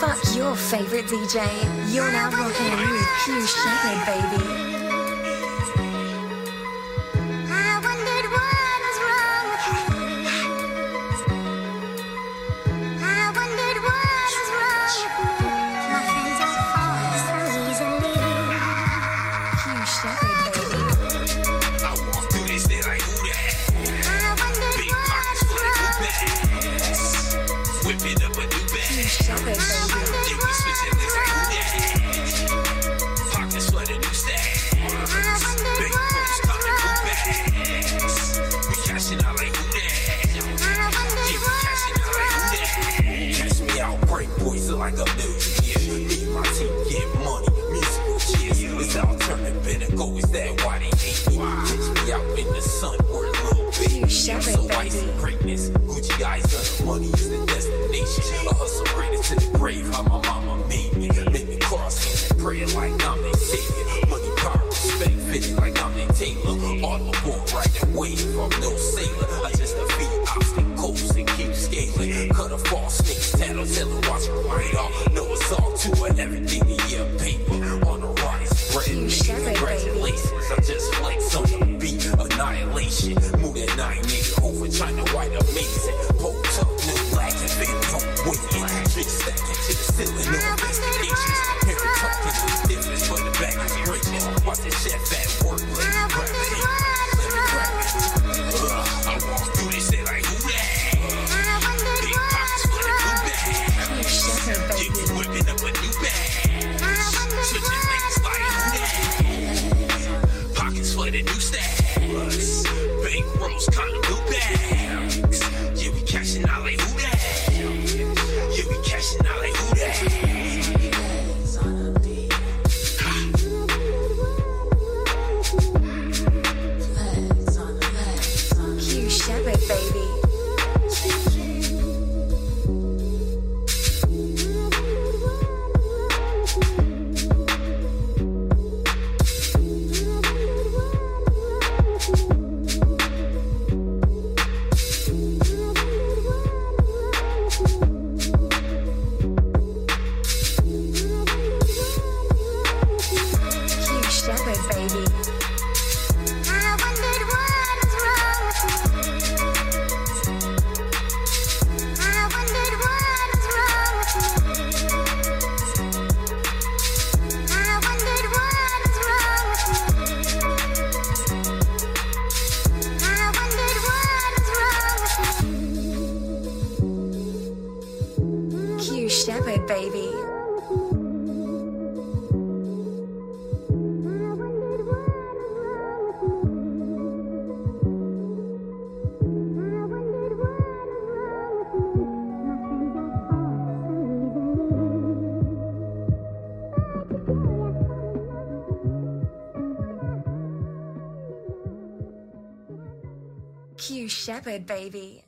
Fuck your favorite DJ. You're now rocking with Q Shepherd, baby. I cashing out like, who that? Yeah, we cashing out like, who that? Cash me out, break boys look like a millionaire. Me and my team get money, musical cheers. It's alternative, better go, is that why they hate me? Catch me out in the sun, we're a little bit. It, so ice and greatness. Gucci eyes on the money is the destination. A hustle greatest to the grave. How my mama made me. Make me cross hands and pray like I'm their savior. Money, fitting like I'm their tailor. All aboard, ride that wave. I'm no sailor. I just defeat obstacles and keep scaling. Cut a false snakes, tattle, tell her watch her right off. Know it's all to it. Everything the year paper on the rise. Bread, You nigga, shove it, baby. congratulations. I just flex on the beat. Annihilation. Move that nine nigga over trying to white amazing. Poked up, new black and been don't win it. Shit stacking to the ceiling, full of new stacks. Bank rolls, of new bags. Yeah, we cashing out like Shepherd, baby. Q Shepherd, baby.